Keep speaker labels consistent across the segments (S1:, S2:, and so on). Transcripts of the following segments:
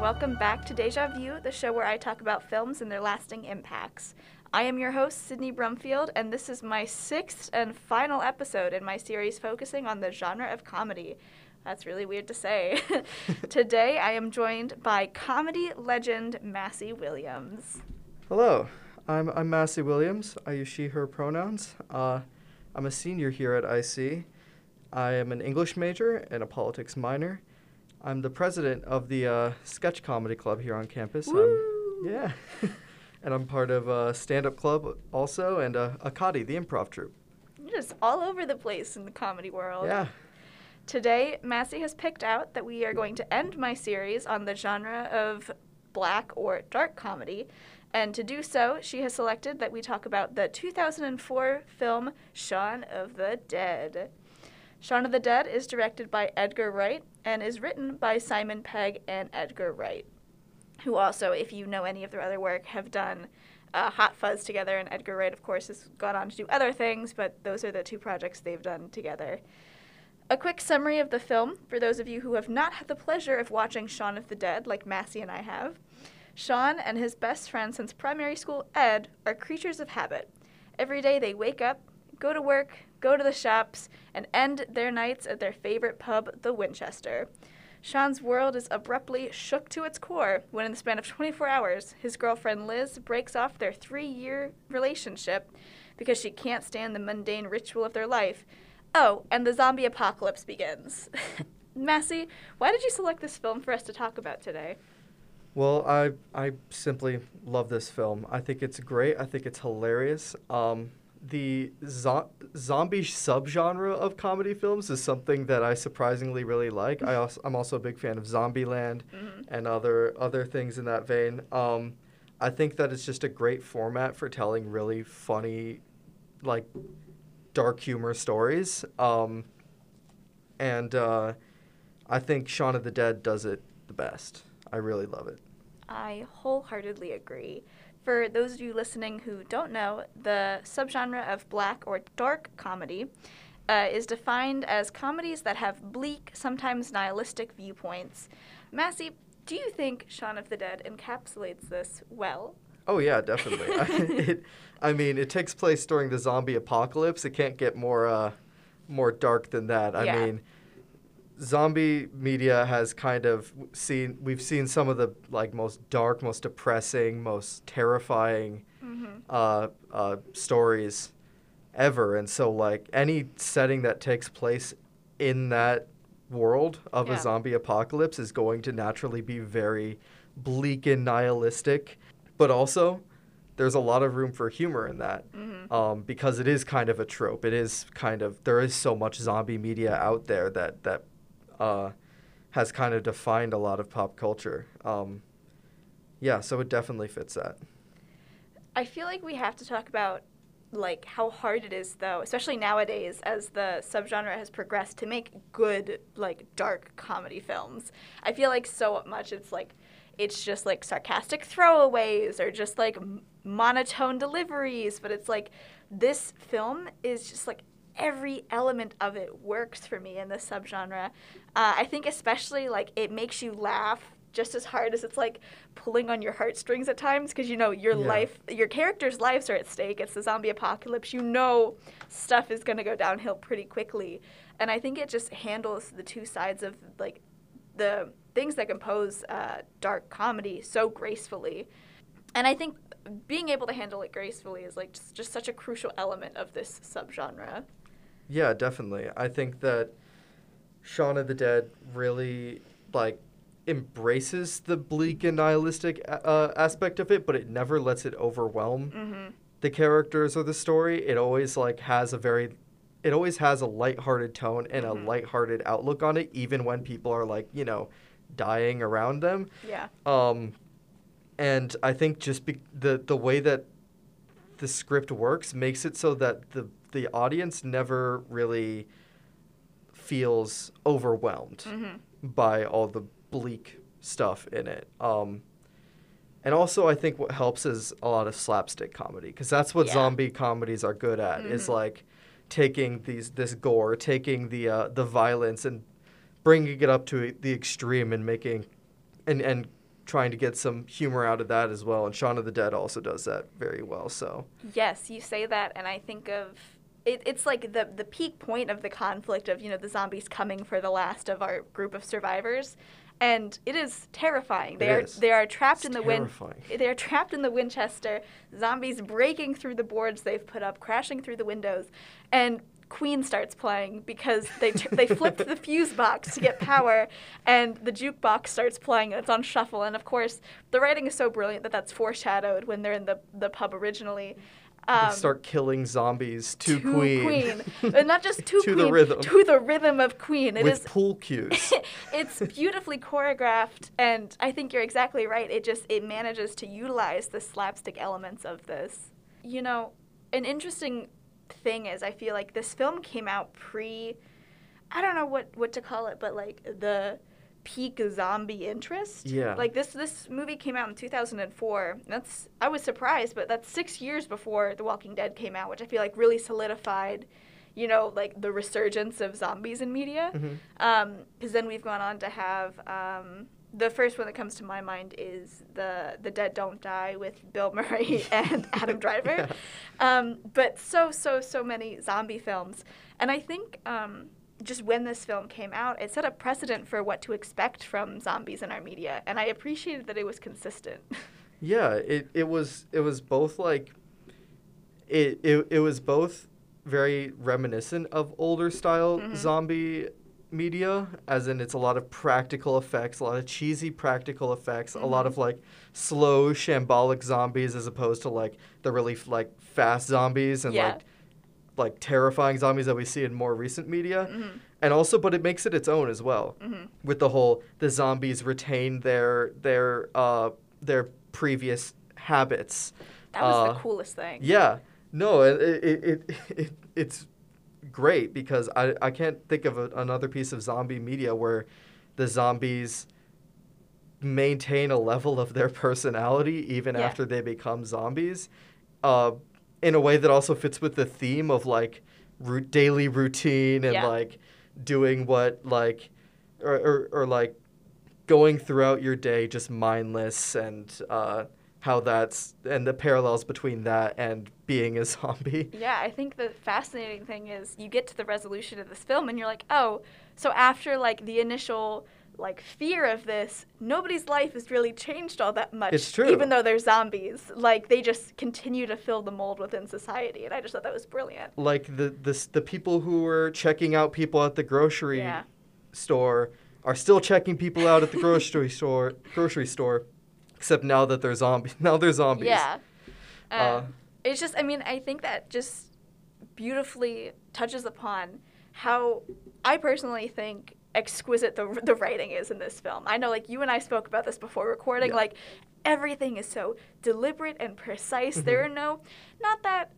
S1: welcome back to Deja View, the show where I talk about films and their lasting impacts. I am your host, Sydney Brumfield, and this is my sixth and final episode in my series focusing on the genre of comedy. That's really weird to say. Today, I am joined by comedy legend Massey Williams.
S2: Hello, I'm, I'm Massey Williams. I use she, her pronouns. Uh, I'm a senior here at IC. I am an English major and a politics minor. I'm the president of the uh, sketch comedy club here on campus. Yeah. and I'm part of a stand up club also and uh, Akadi, the improv troupe.
S1: You're just all over the place in the comedy world.
S2: Yeah.
S1: Today, Massey has picked out that we are going to end my series on the genre of black or dark comedy. And to do so, she has selected that we talk about the 2004 film Shaun of the Dead. Shaun of the Dead is directed by Edgar Wright and is written by Simon Pegg and Edgar Wright, who also, if you know any of their other work, have done uh, Hot Fuzz together. And Edgar Wright, of course, has gone on to do other things, but those are the two projects they've done together. A quick summary of the film for those of you who have not had the pleasure of watching Shaun of the Dead, like Massey and I have. Shaun and his best friend since primary school, Ed, are creatures of habit. Every day they wake up, go to work, go to the shops, and end their nights at their favorite pub, the Winchester. Shaun's world is abruptly shook to its core when, in the span of 24 hours, his girlfriend Liz breaks off their three year relationship because she can't stand the mundane ritual of their life. Oh, and the zombie apocalypse begins. Massey, why did you select this film for us to talk about today?
S2: Well, I I simply love this film. I think it's great. I think it's hilarious. Um, the zo- zombie subgenre of comedy films is something that I surprisingly really like. I also, I'm also a big fan of Zombieland
S1: Mhm.
S2: and other other things in that vein. Um, I think that it's just a great format for telling really funny, like dark humor stories. Um, and uh, I think Shaun of the Dead does it the best. I really love it.
S1: I wholeheartedly agree. For those of you listening who don't know, the subgenre of black or dark comedy uh, is defined as comedies that have bleak, sometimes nihilistic viewpoints. Massey, do you think Shaun of the Dead encapsulates this well?
S2: Oh yeah, definitely. it, I mean, it takes place during the zombie apocalypse. It can't get more uh, more dark than that. I
S1: Yeah.
S2: mean, zombie media has kind of seen we've seen some of the like most dark, most depressing, most terrifying
S1: Mm-hmm.
S2: uh, uh, stories ever, and so like any setting that takes place in that world of
S1: Yeah.
S2: a zombie apocalypse is going to naturally be very bleak and nihilistic, but also there's a lot of room for humor in that
S1: Mm-hmm.
S2: um, because it is kind of a trope. It is kind of there is so much zombie media out there that that uh, has kind of defined a lot of pop culture. Um, yeah, so it definitely fits that.
S1: I feel like we have to talk about like how hard it is though, especially nowadays as the subgenre has progressed to make good like dark comedy films. I feel like so much it's like it's just like sarcastic throwaways or just like monotone deliveries, but it's like this film is just like every element of it works for me in this subgenre. Uh, I think especially like it makes you laugh just as hard as it's like pulling on your heartstrings at times because you know your
S2: Yeah.
S1: life, your characters' lives are at stake. It's the zombie apocalypse. You know stuff is gonna go downhill pretty quickly, and I think it just handles the two sides of like the things that compose uh, dark comedy so gracefully. And I think being able to handle it gracefully is like just, just such a crucial element of this subgenre.
S2: Yeah, definitely. I think that Shaun of the Dead really like embraces the bleak and nihilistic uh, aspect of it, but it never lets it overwhelm
S1: Mm-hmm.
S2: the characters or the story. It always like has a very it always has a lighthearted tone and
S1: Mhm.
S2: a lighthearted outlook on it even when people are like, you know, dying around them.
S1: Yeah.
S2: Um, and I think just be- the the way that the script works makes it so that the the audience never really feels overwhelmed
S1: Mm-hmm.
S2: by all the bleak stuff in it. Um, and also, I think what helps is a lot of slapstick comedy because that's what
S1: Yeah.
S2: zombie comedies are good at. Is
S1: Mhm.
S2: like taking these this gore, taking the uh, the violence, and bringing it up to the extreme and making and and trying to get some humor out of that as well. And Shaun of the Dead also does that very well. So
S1: Yes, you say that, and I think of it, it's like the the peak point of the conflict of you know the zombies coming for the last of our group of survivors, and it is terrifying. They
S2: It
S1: are
S2: is.
S1: they are trapped
S2: It's
S1: in the win. They are trapped in the Winchester. Zombies breaking through the boards they've put up, crashing through the windows, and. Queen starts playing because they t- they flipped the fuse box to get power, and the jukebox starts playing it's on shuffle. And of course, the writing is so brilliant that that's foreshadowed when they're in the the pub originally.
S2: They um, start killing zombies to, Queen.
S1: and not just to,
S2: To
S1: Queen,
S2: the rhythm.
S1: to the rhythm of Queen. It
S2: with
S1: is
S2: pool cues.
S1: it's beautifully choreographed and I think you're exactly right. It just it manages to utilize the slapstick elements of this. You know, an interesting thing is I feel like this film came out pre I don't know what what to call it, but like the peak zombie interest.
S2: Yeah.
S1: Like this this movie came out in 2004. That's I was surprised, but that's 6 years before The Walking Dead came out, which I feel like really solidified you know, like the resurgence of zombies in media. Because then we've gone on to have um, the first one that comes to my mind is the the Dead Don't Die with Bill Murray and Adam Driver. Um, but so so so many zombie films, and I think um, just when this film came out, it set a precedent for what to expect from zombies in our media, and I appreciated that it was consistent.
S2: Yeah, it, it was it was both like it, it it was both very reminiscent of older style
S1: Mhm.
S2: zombie media as in it's a lot of practical effects, a lot of cheesy practical effects, a lot of like slow shambolic zombies as opposed to like the really like fast zombies and
S1: Yeah.
S2: like like terrifying zombies that we see in more recent media.
S1: Mhm.
S2: And also but it makes it its own as well
S1: Mhm.
S2: with the whole the zombies retain their their uh their previous habits.
S1: That was
S2: Uh,
S1: the coolest thing.
S2: Yeah, no, it it, it, it it's great because I I can't think of a, another piece of zombie media where the zombies maintain a level of their personality even
S1: Yeah.
S2: after they become zombies, uh, in a way that also fits with the theme of like ru- daily routine and
S1: Yeah.
S2: like doing what like or, or or like going throughout your day just mindless and uh, how that's and the parallels between that and being a zombie.
S1: Yeah, I think the fascinating thing is you get to the resolution of this film and you're like, oh, so after like the initial like fear of this, nobody's life has really changed all that much.
S2: It's true.
S1: Even though they're zombies, like they just continue to fill the mold within society, and I just thought that was brilliant.
S2: Like the the the people who were checking out people at the grocery
S1: Yeah.
S2: store are still checking people out at the grocery store grocery store, except now that they're zombies. Now they're zombies.
S1: Yeah. Um,
S2: Uh,
S1: it's just, I mean, I think that just beautifully touches upon how I personally think exquisite the, the writing is in this film. I know, like, you and I spoke about this before recording.
S2: Yeah.
S1: Like, everything is so deliberate and precise. Mm-hmm. There are no, not that,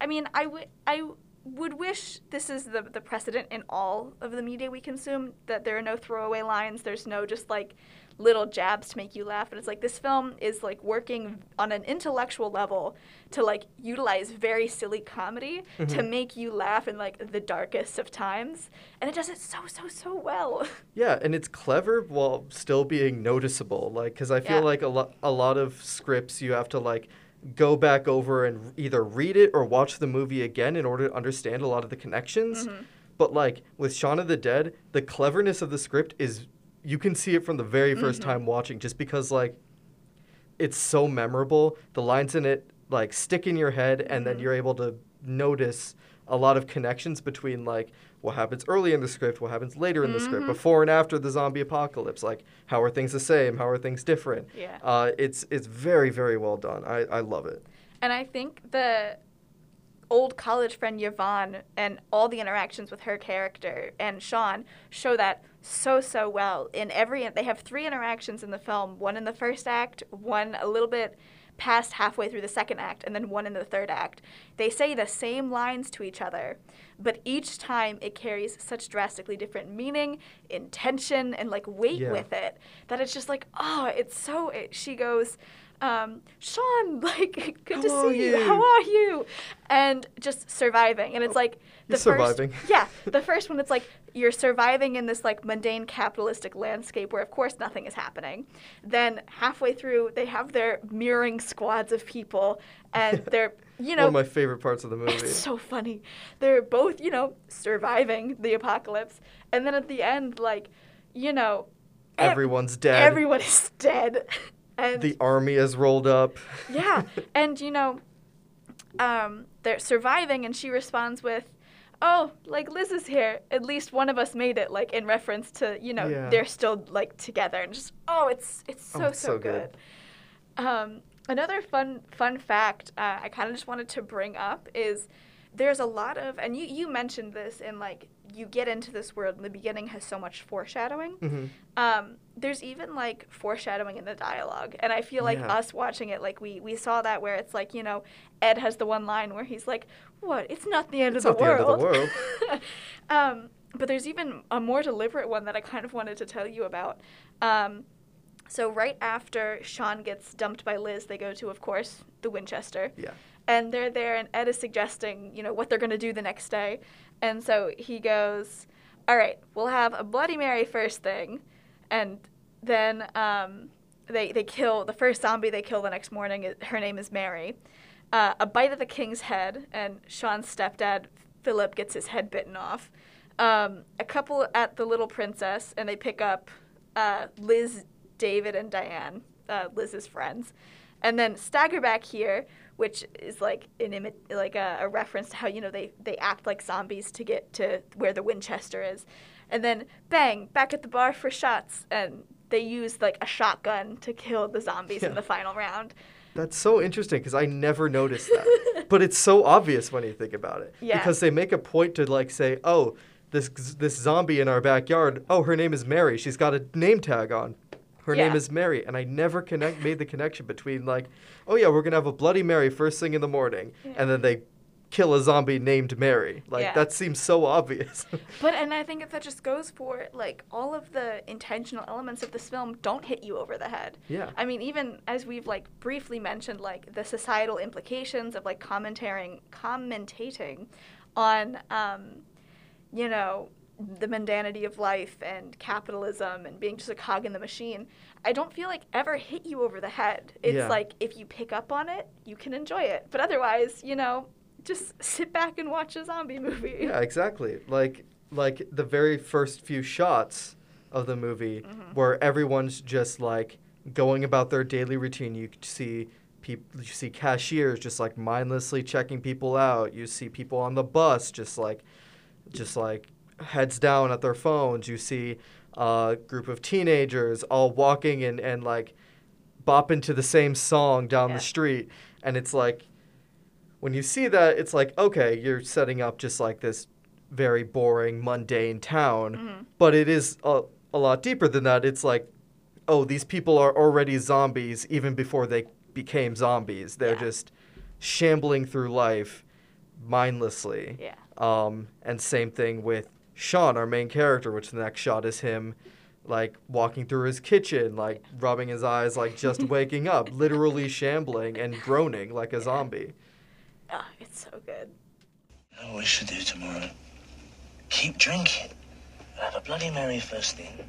S1: I mean, I would, I would wish this is the, the precedent in all of the media we consume that there are no throwaway lines. There's no just like little jabs to make you laugh. But it's like this film is like working on an intellectual level to like utilize very silly comedy to
S2: Mhm.
S1: make you laugh in like the darkest of times. And it does it so, so, so well.
S2: Yeah, and it's clever while still being noticeable. Like, because I feel
S1: Yeah.
S2: like a lot, a lot of scripts you have to like go back over and either read it or watch the movie again in order to understand a lot of the connections.
S1: Mhm.
S2: But like with Shaun of the Dead, the cleverness of the script is you can see it from the very 1st
S1: Mhm.
S2: time watching, just because like it's so memorable. The lines in it like stick in your head, and then
S1: Mhm.
S2: you're able to notice a lot of connections between like what happens early in the script, what happens later in the script,
S1: Mhm.
S2: before and after the zombie apocalypse. Like how are things the same? How are things different?
S1: Yeah.
S2: Uh, it's it's very very well done. I, I love it.
S1: And I think the old college friend Yvonne and all the interactions with her character and Shaun show that so so well. In every they have three interactions in the film, one in the first act, one a little bit past halfway through the second act and then one in the third act. They say the same lines to each other, but each time it carries such drastically different meaning, intention and like weight
S2: Yeah.
S1: with it that it's just like, oh, it's so it, she goes um, Shaun, like, good to
S2: How are
S1: see you.
S2: you?"
S1: How are you? And just surviving. And it's like the
S2: You're surviving.
S1: first, yeah, the first one. It's like you're surviving in this like mundane capitalistic landscape where, of course, nothing is happening. Then halfway through, they have their mirroring squads of people, and they're you know
S2: One of my favorite parts of the movie.
S1: it's so funny. They're both, you know, surviving the apocalypse. And then at the end, like, you know, ev-
S2: Everyone's dead.
S1: Everyone is dead. And
S2: the army has rolled up.
S1: yeah. And, you know, um, they're surviving, and she responds with, Oh, like Liz is here. At least one of us made it, like in reference to, you know,
S2: Yeah.
S1: they're still like together and just oh, it's it's so
S2: Oh, it's
S1: so,
S2: so
S1: good.
S2: good.
S1: Um, another fun fun fact uh, I kind of just wanted to bring up is there's a lot of and you you mentioned this in like you get into this world and the beginning has so much foreshadowing.
S2: hmm
S1: Um, there's even like foreshadowing in the dialogue, and I feel like
S2: Yeah.
S1: us watching it, like we we saw that where it's like you know Ed has the one line where he's like, "What? It's not the end
S2: It's
S1: of the
S2: not the end
S1: world."
S2: of the world.
S1: um, but there's even a more deliberate one that I kind of wanted to tell you about. Um, so right after Shaun gets dumped by Liz, they go to, of course, the Winchester
S2: Yeah.
S1: And they're there and ed is suggesting you know what they're going to do the next day. And so he goes all right we'll have a bloody mary first thing and then um, they, they kill the first zombie they kill the next morning her name is mary. Uh, a bite of the king's head and shaun's stepdad philip gets his head bitten off. Um, a couple at the little princess and they pick up uh, liz david and diane uh, liz's friends. And then stagger back here, which is like an imi- like a, a reference to how you know they they act like zombies to get to where the Winchester is, and then bang back at the bar for shots, and they use like a shotgun to kill the zombies in the final round.
S2: That's so interesting because I never noticed that. but it's so obvious when you think about it.
S1: Yeah.
S2: Because they make a point to like say, "Oh, this this zombie in our backyard. Oh, her name is Mary. She's got a name tag on. Her name is Mary." And I never connect made the connection between like, "Oh yeah, we're gonna have a Bloody Mary first thing in the morning,"
S1: Yeah.
S2: and then they kill a zombie named Mary. Like
S1: Yeah.
S2: that seems so obvious.
S1: But and I think if that just goes for like all of the intentional elements of this film don't hit you over the head.
S2: yeah.
S1: I mean, even as we've like briefly mentioned, like the societal implications of like commentating, commentating on, um, you know, the mundanity of life and capitalism and being just a cog in the machine. I don't feel like ever hit you over the head. It's
S2: Yeah.
S1: like if you pick up on it, you can enjoy it. But otherwise, you know, just sit back and watch a zombie movie.
S2: Yeah, exactly. Like like the very first few shots of the movie
S1: Mhm.
S2: where everyone's just like going about their daily routine. You see people you see cashiers just like mindlessly checking people out. You see people on the bus just like just like heads down at their phones. You see a group of teenagers all walking and, and like bopping to the same song down
S1: Yeah.
S2: the street. And it's like when you see that, it's like, okay, you're setting up just like this very boring, mundane town.
S1: Mhm.
S2: But it is a, a lot deeper than that. It's like, oh, these people are already zombies even before they became zombies. They're
S1: Yeah.
S2: just shambling through life mindlessly.
S1: Yeah.
S2: Um, and same thing with Shaun, our main character, which the next shot is him like walking through his kitchen, like rubbing his eyes, like just waking up, literally shambling and groaning like a zombie.
S1: Oh, it's so good.
S3: You know what we should do tomorrow? Keep drinking. Have a Bloody Mary first thing.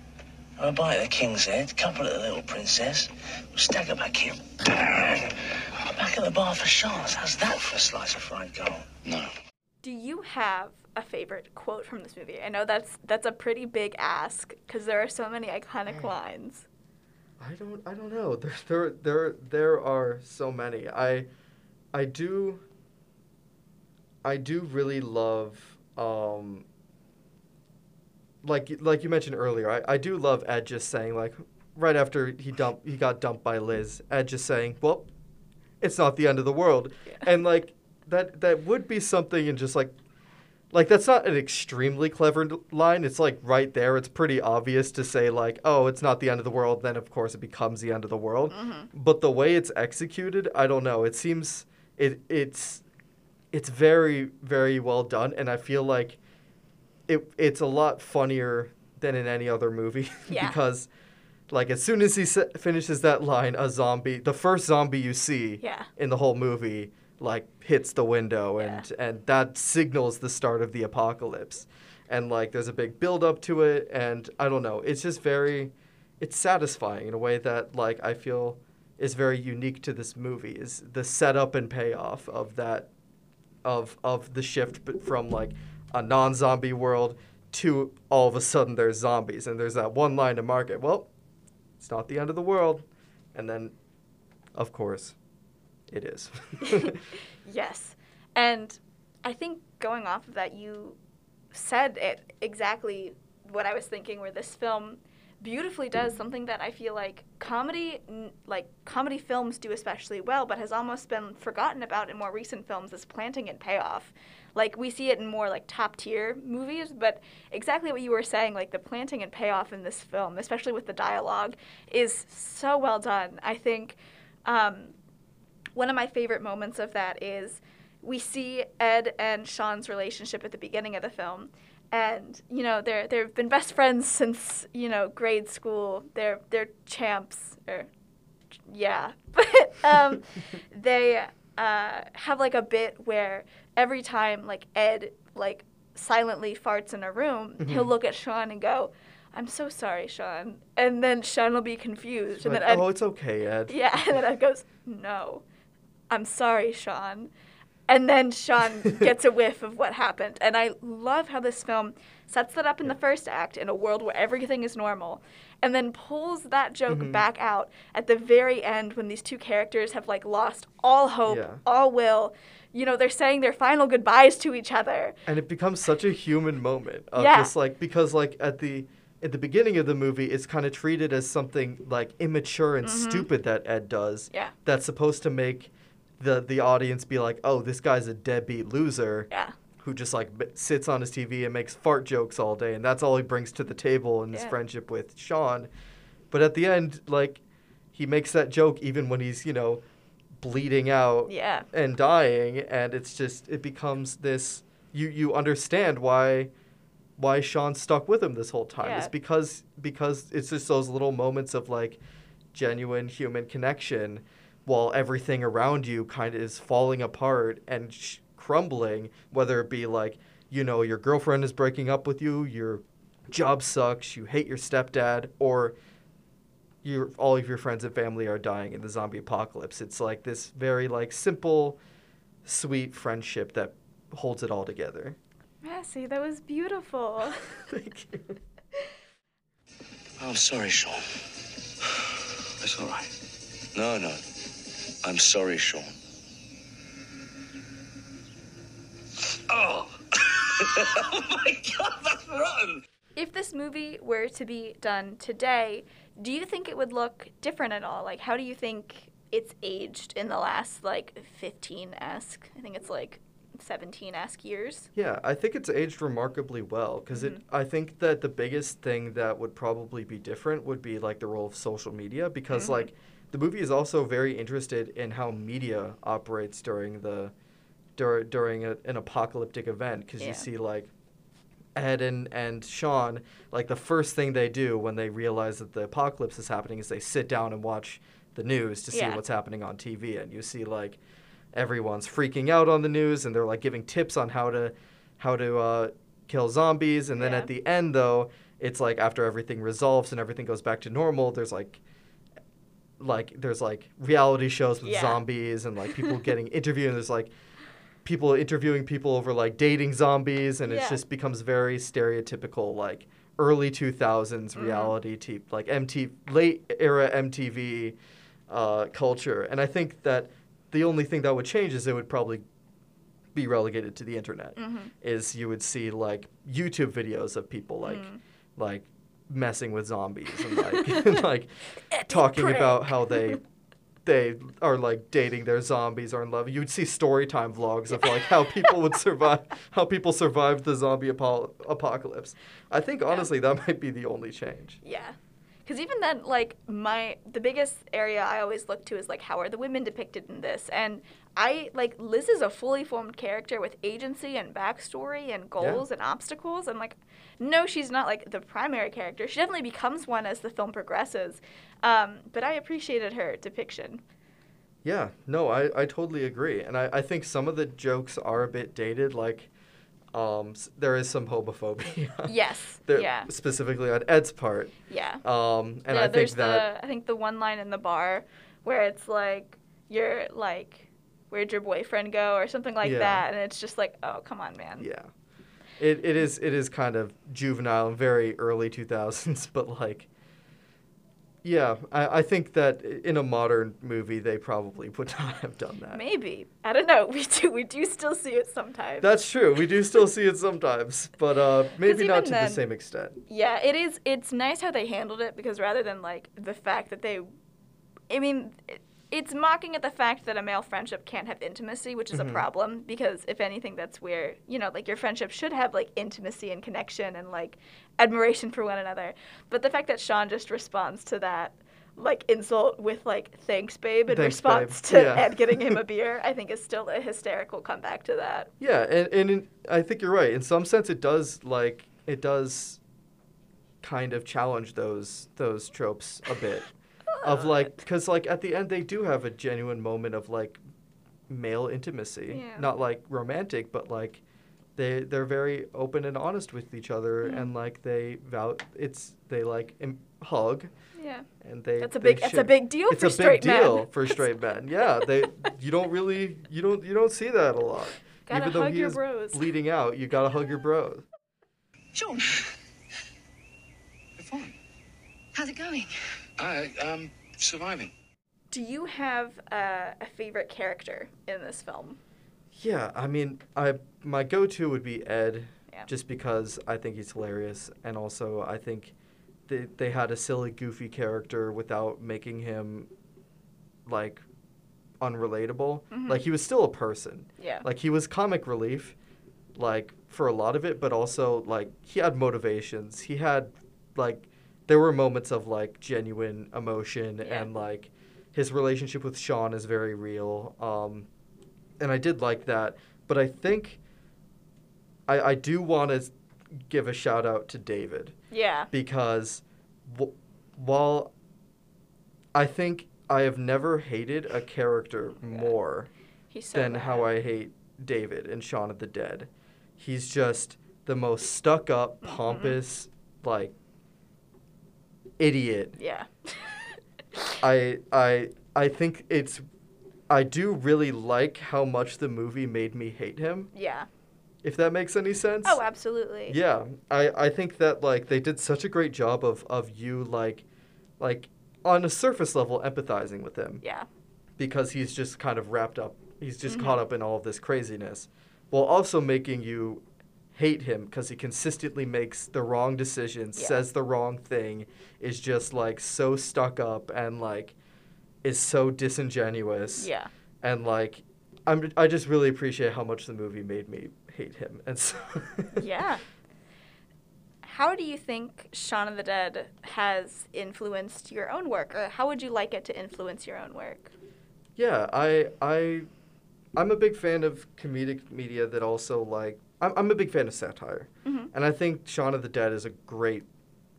S3: Have a bite of the king's head, couple of the little princess. We'll stagger back here. Back at the bar for shots. How's that for a slice of fried gold? No.
S1: Do you have a favorite quote from this movie? I know that's that's a pretty big ask because there are so many iconic lines.
S2: I don't I don't know. There there there there are so many. I I do I do really love um like like you mentioned earlier, I, I do love Ed just saying like right after he dumped he got dumped by Liz, Ed just saying, Well, it's not the end of the world.
S1: Yeah.
S2: And like that that would be something and just like like that's not an extremely clever line. It's like right there. It's pretty obvious to say like, "Oh, it's not the end of the world." Then of course it becomes the end of the world. Mm-hmm. But the way it's executed, I don't know. It seems it it's it's very very well done, and I feel like it it's a lot funnier than in any other movie
S1: Yeah.
S2: because like as soon as he sa- finishes that line, a zombie, the first zombie you see
S1: Yeah.
S2: in the whole movie, like hits the window,
S1: Yeah.
S2: and and that signals the start of the apocalypse. And like there's a big build up to it, and I don't know, it's just very, it's satisfying in a way that like I feel is very unique to this movie is the setup and payoff of that of of the shift from like a non-zombie world to all of a sudden there's zombies and there's that one line to market well it's not the end of the world and then of course it is
S1: Yes. And I think going off of that, you said it exactly what I was thinking, where this film beautifully does something that I feel like comedy, like comedy films do especially well, but has almost been forgotten about in more recent films is planting and payoff. Like we see it in more like top tier movies, but exactly what you were saying, like the planting and payoff in this film, especially with the dialogue, is so well done. I think um, one of my favorite moments of that is we see Ed and Shaun's relationship at the beginning of the film. And you know they're they've been best friends since you know grade school. They're they're champs, or yeah. But um, they uh, have like a bit where every time like Ed like silently farts in a room, he'll
S2: Mhm.
S1: look at Shaun and go, "I'm so sorry, Shaun," and then Shaun will be confused, and
S2: Like,
S1: then Ed
S2: oh it's okay ed
S1: yeah, and then Ed goes, No, I'm sorry, Shaun. And then Shaun gets a whiff of what happened. And I love how this film sets that up in the first act in a world where everything is normal and then pulls that joke
S2: Mhm.
S1: back out at the very end when these two characters have like lost all hope,
S2: Yeah.
S1: all will. You know, they're saying their final goodbyes to each other.
S2: and it becomes such a human moment of
S1: Yeah.
S2: just like because like at the at the beginning of the movie it's kind of treated as something like immature and
S1: Mhm.
S2: stupid that ed does
S1: Yeah.
S2: that's supposed to make the the audience be like oh this guy's a deadbeat loser
S1: Yeah.
S2: who just like sits on his tv and makes fart jokes all day and that's all he brings to the table in his
S1: Yeah.
S2: friendship with shaun but at the end like he makes that joke even when he's you know bleeding out
S1: Yeah.
S2: and dying and it's just it becomes this you you understand why why Shaun stuck with him this whole time
S1: Yeah.
S2: it's because because it's just those little moments of like genuine human connection while everything around you kind of is falling apart and sh- crumbling whether it be like you know your girlfriend is breaking up with you your job sucks you hate your stepdad or your all of your friends and family are dying in the zombie apocalypse. It's like this very like simple, sweet friendship that holds it all together.
S1: Massey, that was beautiful.
S2: Thank you.
S3: I'm sorry, Shaun.
S4: That's all right.
S3: No, no. I'm sorry, Shaun. Oh! oh my god, that's rotten!
S1: if this movie were to be done today, do you think it would look different at all? Like, how do you think it's aged in the last like 15 esque? I think it's like 17 esque years.
S2: Yeah, I think it's aged remarkably well because it. I think that the biggest thing that would probably be different would be like the role of social media because
S1: Mhm.
S2: like the movie is also very interested in how media operates during the dur- during a, an apocalyptic event because
S1: Yeah.
S2: you see like Ed and, and Shaun, like the first thing they do when they realize that the apocalypse is happening is they sit down and watch the news to see
S1: Yeah.
S2: what's happening on TV. And you see like everyone's freaking out on the news and they're like giving tips on how to how to uh, kill zombies. And then
S1: Yeah.
S2: at the end though, it's like after everything resolves and everything goes back to normal, there's like like there's like reality shows with
S1: Yeah.
S2: zombies and like people getting interviewed and there's like people interviewing people over like dating zombies and it just becomes very stereotypical like early 2000s
S1: Mhm.
S2: reality t- like MT late era MTV uh, culture and I think that the only thing that would change is it would probably be relegated to the internet
S1: Mm-hmm.
S2: is you would see like YouTube videos of people like
S1: Mm.
S2: like messing with zombies and like and, like talking about how they they are like dating their zombies or in love. You would see story time vlogs of like how people would survive, how people survived the zombie apo- apocalypse. I think honestly that might be the only change.
S1: Yeah. Because even then, like, my, the biggest area I always look to is, like, how are the women depicted in this? And I like Liz is a fully formed character with agency and backstory and goals and obstacles. And like, no, she's not like the primary character. She definitely becomes one as the film progresses. Um, but I appreciated her depiction.
S2: Yeah, no, I, I totally agree. And I, I think some of the jokes are a bit dated. Like, um, there is some homophobia.
S1: Yes.
S2: there-
S1: yeah.
S2: Specifically on Ed's part.
S1: Yeah.
S2: Um, and
S1: yeah,
S2: I think
S1: there's
S2: that.
S1: the I think the one line in the bar where it's like you're like where'd your boyfriend go or something like
S2: Yeah.
S1: that and it's just like oh come on man
S2: Yeah. It, it is it is kind of juvenile and very early 2000s, but like, yeah, I, I think that in a modern movie they probably would not have done that.
S1: maybe I don't know we do we do still see it sometimes
S2: That's true. We do still see it sometimes, but uh, maybe not to
S1: then-
S2: the same extent.
S1: yeah it is it's nice how they handled it because rather than like the fact that they I mean it, it's mocking at the fact that a male friendship can't have intimacy, which is
S2: Mhm.
S1: a problem because if anything, that's where you know, like your friendship should have like intimacy and connection and like admiration for one another. But the fact that Shaun just responds to that like insult with like "thanks, babe" in
S2: Thanks, babe.
S1: response to
S2: Yeah.
S1: Ed getting him a beer, I think is still a hysterical comeback to that.
S2: Yeah, and and in, I think you're right. In some sense, it does like it does kind of challenge those those tropes a bit of like because like at the end they do have a genuine moment of like male intimacy,
S1: Yeah.
S2: not like romantic, but like they they're very open and honest with each other,
S1: Yeah.
S2: and like they vow it's they like im- hug
S1: Yeah,
S2: and they
S1: that's a
S2: they
S1: big that's a big deal
S2: it's
S1: for
S2: a big
S1: straight
S2: deal for straight men. Yeah, they you don't really you don't you don't see that a lot.
S1: Gotta
S2: Even though
S1: hug
S2: he
S1: your
S2: is
S1: bros.
S2: bleeding out, you gotta hug your bros.
S4: Shaun. You're fine.
S5: How's it going?
S4: I, um, surviving.
S1: Do you have uh, a favorite character in this film?
S2: Yeah, I mean, I my go-to would be Ed,
S1: Yeah.
S2: just because I think he's hilarious, and also I think they they had a silly, goofy character without making him like unrelatable.
S1: Mhm.
S2: Like he was still a person.
S1: Yeah.
S2: Like he was comic relief, like for a lot of it, but also like he had motivations. He had like there were moments of like genuine emotion
S1: Yeah.
S2: and like his relationship with Shaun is very real. Um, and I did like that, but I think I I do want to give a shout out to David
S1: Yeah.
S2: because w- while I think I have never hated a character more
S1: so
S2: than
S1: bad.
S2: how I hate David in Shaun of the Dead. He's just the most stuck up,
S1: Mm-hmm.
S2: pompous, like idiot.
S1: Yeah.
S2: I I I think it's I do really like how much the movie made me hate him,
S1: yeah.
S2: if that makes any sense.
S1: Oh, absolutely.
S2: Yeah, I, I think that like they did such a great job of, of you like like on a surface level empathizing with him
S1: Yeah.
S2: because he's just kind of wrapped up he's just caught
S1: Mhm.
S2: up in all of this craziness while also making you hate him because he consistently makes the wrong decisions,
S1: Yeah.
S2: says the wrong thing, is just like so stuck up and like is so disingenuous
S1: Yeah.
S2: and like I'm I just really appreciate how much the movie made me hate him and so
S1: Yeah. How do you think Shaun of the Dead has influenced your own work, or how would you like it to influence your own work?
S2: Yeah, I I I'm a big fan of comedic media that also like I'm I'm a big fan of satire.
S1: Mhm.
S2: And I think Shaun of the Dead is a great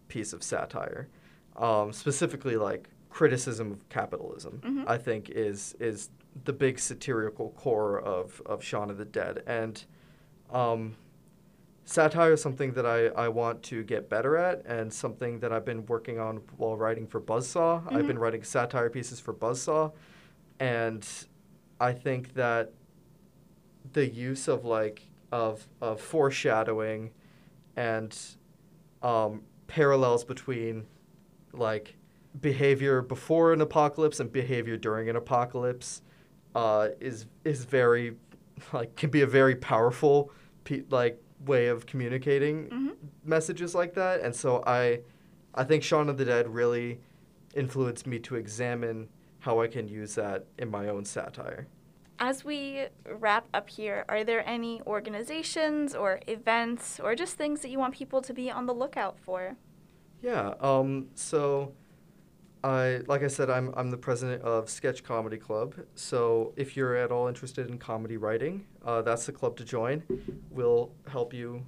S2: piece of satire. Um, specifically like criticism of capitalism.
S1: Mhm.
S2: I think is is the big satirical core of of Shaun of the Dead and um satire is something that I, I want to get better at and something that I've been working on while writing for Buzzsaw. I've
S1: Mhm.
S2: been writing satire pieces for Buzzsaw and I think that the use of like of of foreshadowing and um, parallels between like behavior before an apocalypse and behavior during an apocalypse uh, is is very like can be a very powerful pe- like way of communicating
S1: Mhm.
S2: messages like that and so I I think Shaun of the Dead really influenced me to examine how I can use that in my own satire.
S1: As we wrap up here, are there any organizations or events or just things that you want people to be on the lookout for?
S2: Yeah. Um. So, I like I said, I'm I'm the president of Sketch Comedy Club. So if you're at all interested in comedy writing, uh, that's the club to join. We'll help you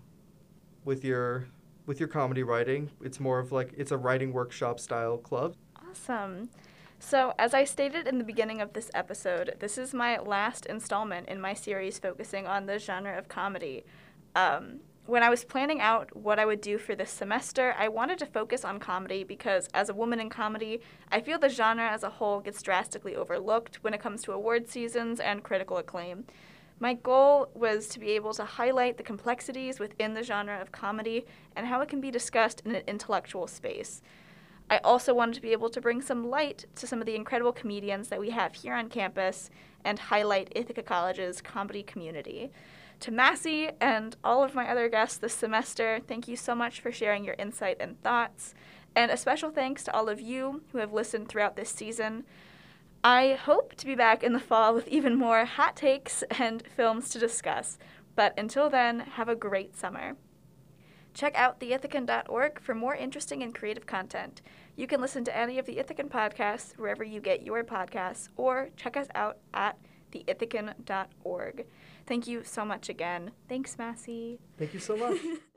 S2: with your with your comedy writing. It's more of like it's a writing workshop style club.
S1: Awesome. So, as I stated in the beginning of this episode, this is my last installment in my series focusing on the genre of comedy. Um, when I was planning out what I would do for this semester, I wanted to focus on comedy because, as a woman in comedy, I feel the genre as a whole gets drastically overlooked when it comes to award seasons and critical acclaim. My goal was to be able to highlight the complexities within the genre of comedy and how it can be discussed in an intellectual space. I also wanted to be able to bring some light to some of the incredible comedians that we have here on campus and highlight Ithaca College's comedy community. To Massey and all of my other guests this semester, thank you so much for sharing your insight and thoughts. And a special thanks to all of you who have listened throughout this season. I hope to be back in the fall with even more hot takes and films to discuss. But until then, have a great summer. Check out theithacan.org for more interesting and creative content. You can listen to any of the Ithacan podcasts wherever you get your podcasts, or check us out at theithacan.org. Thank you so much again. Thanks, Massey.
S2: Thank you so much.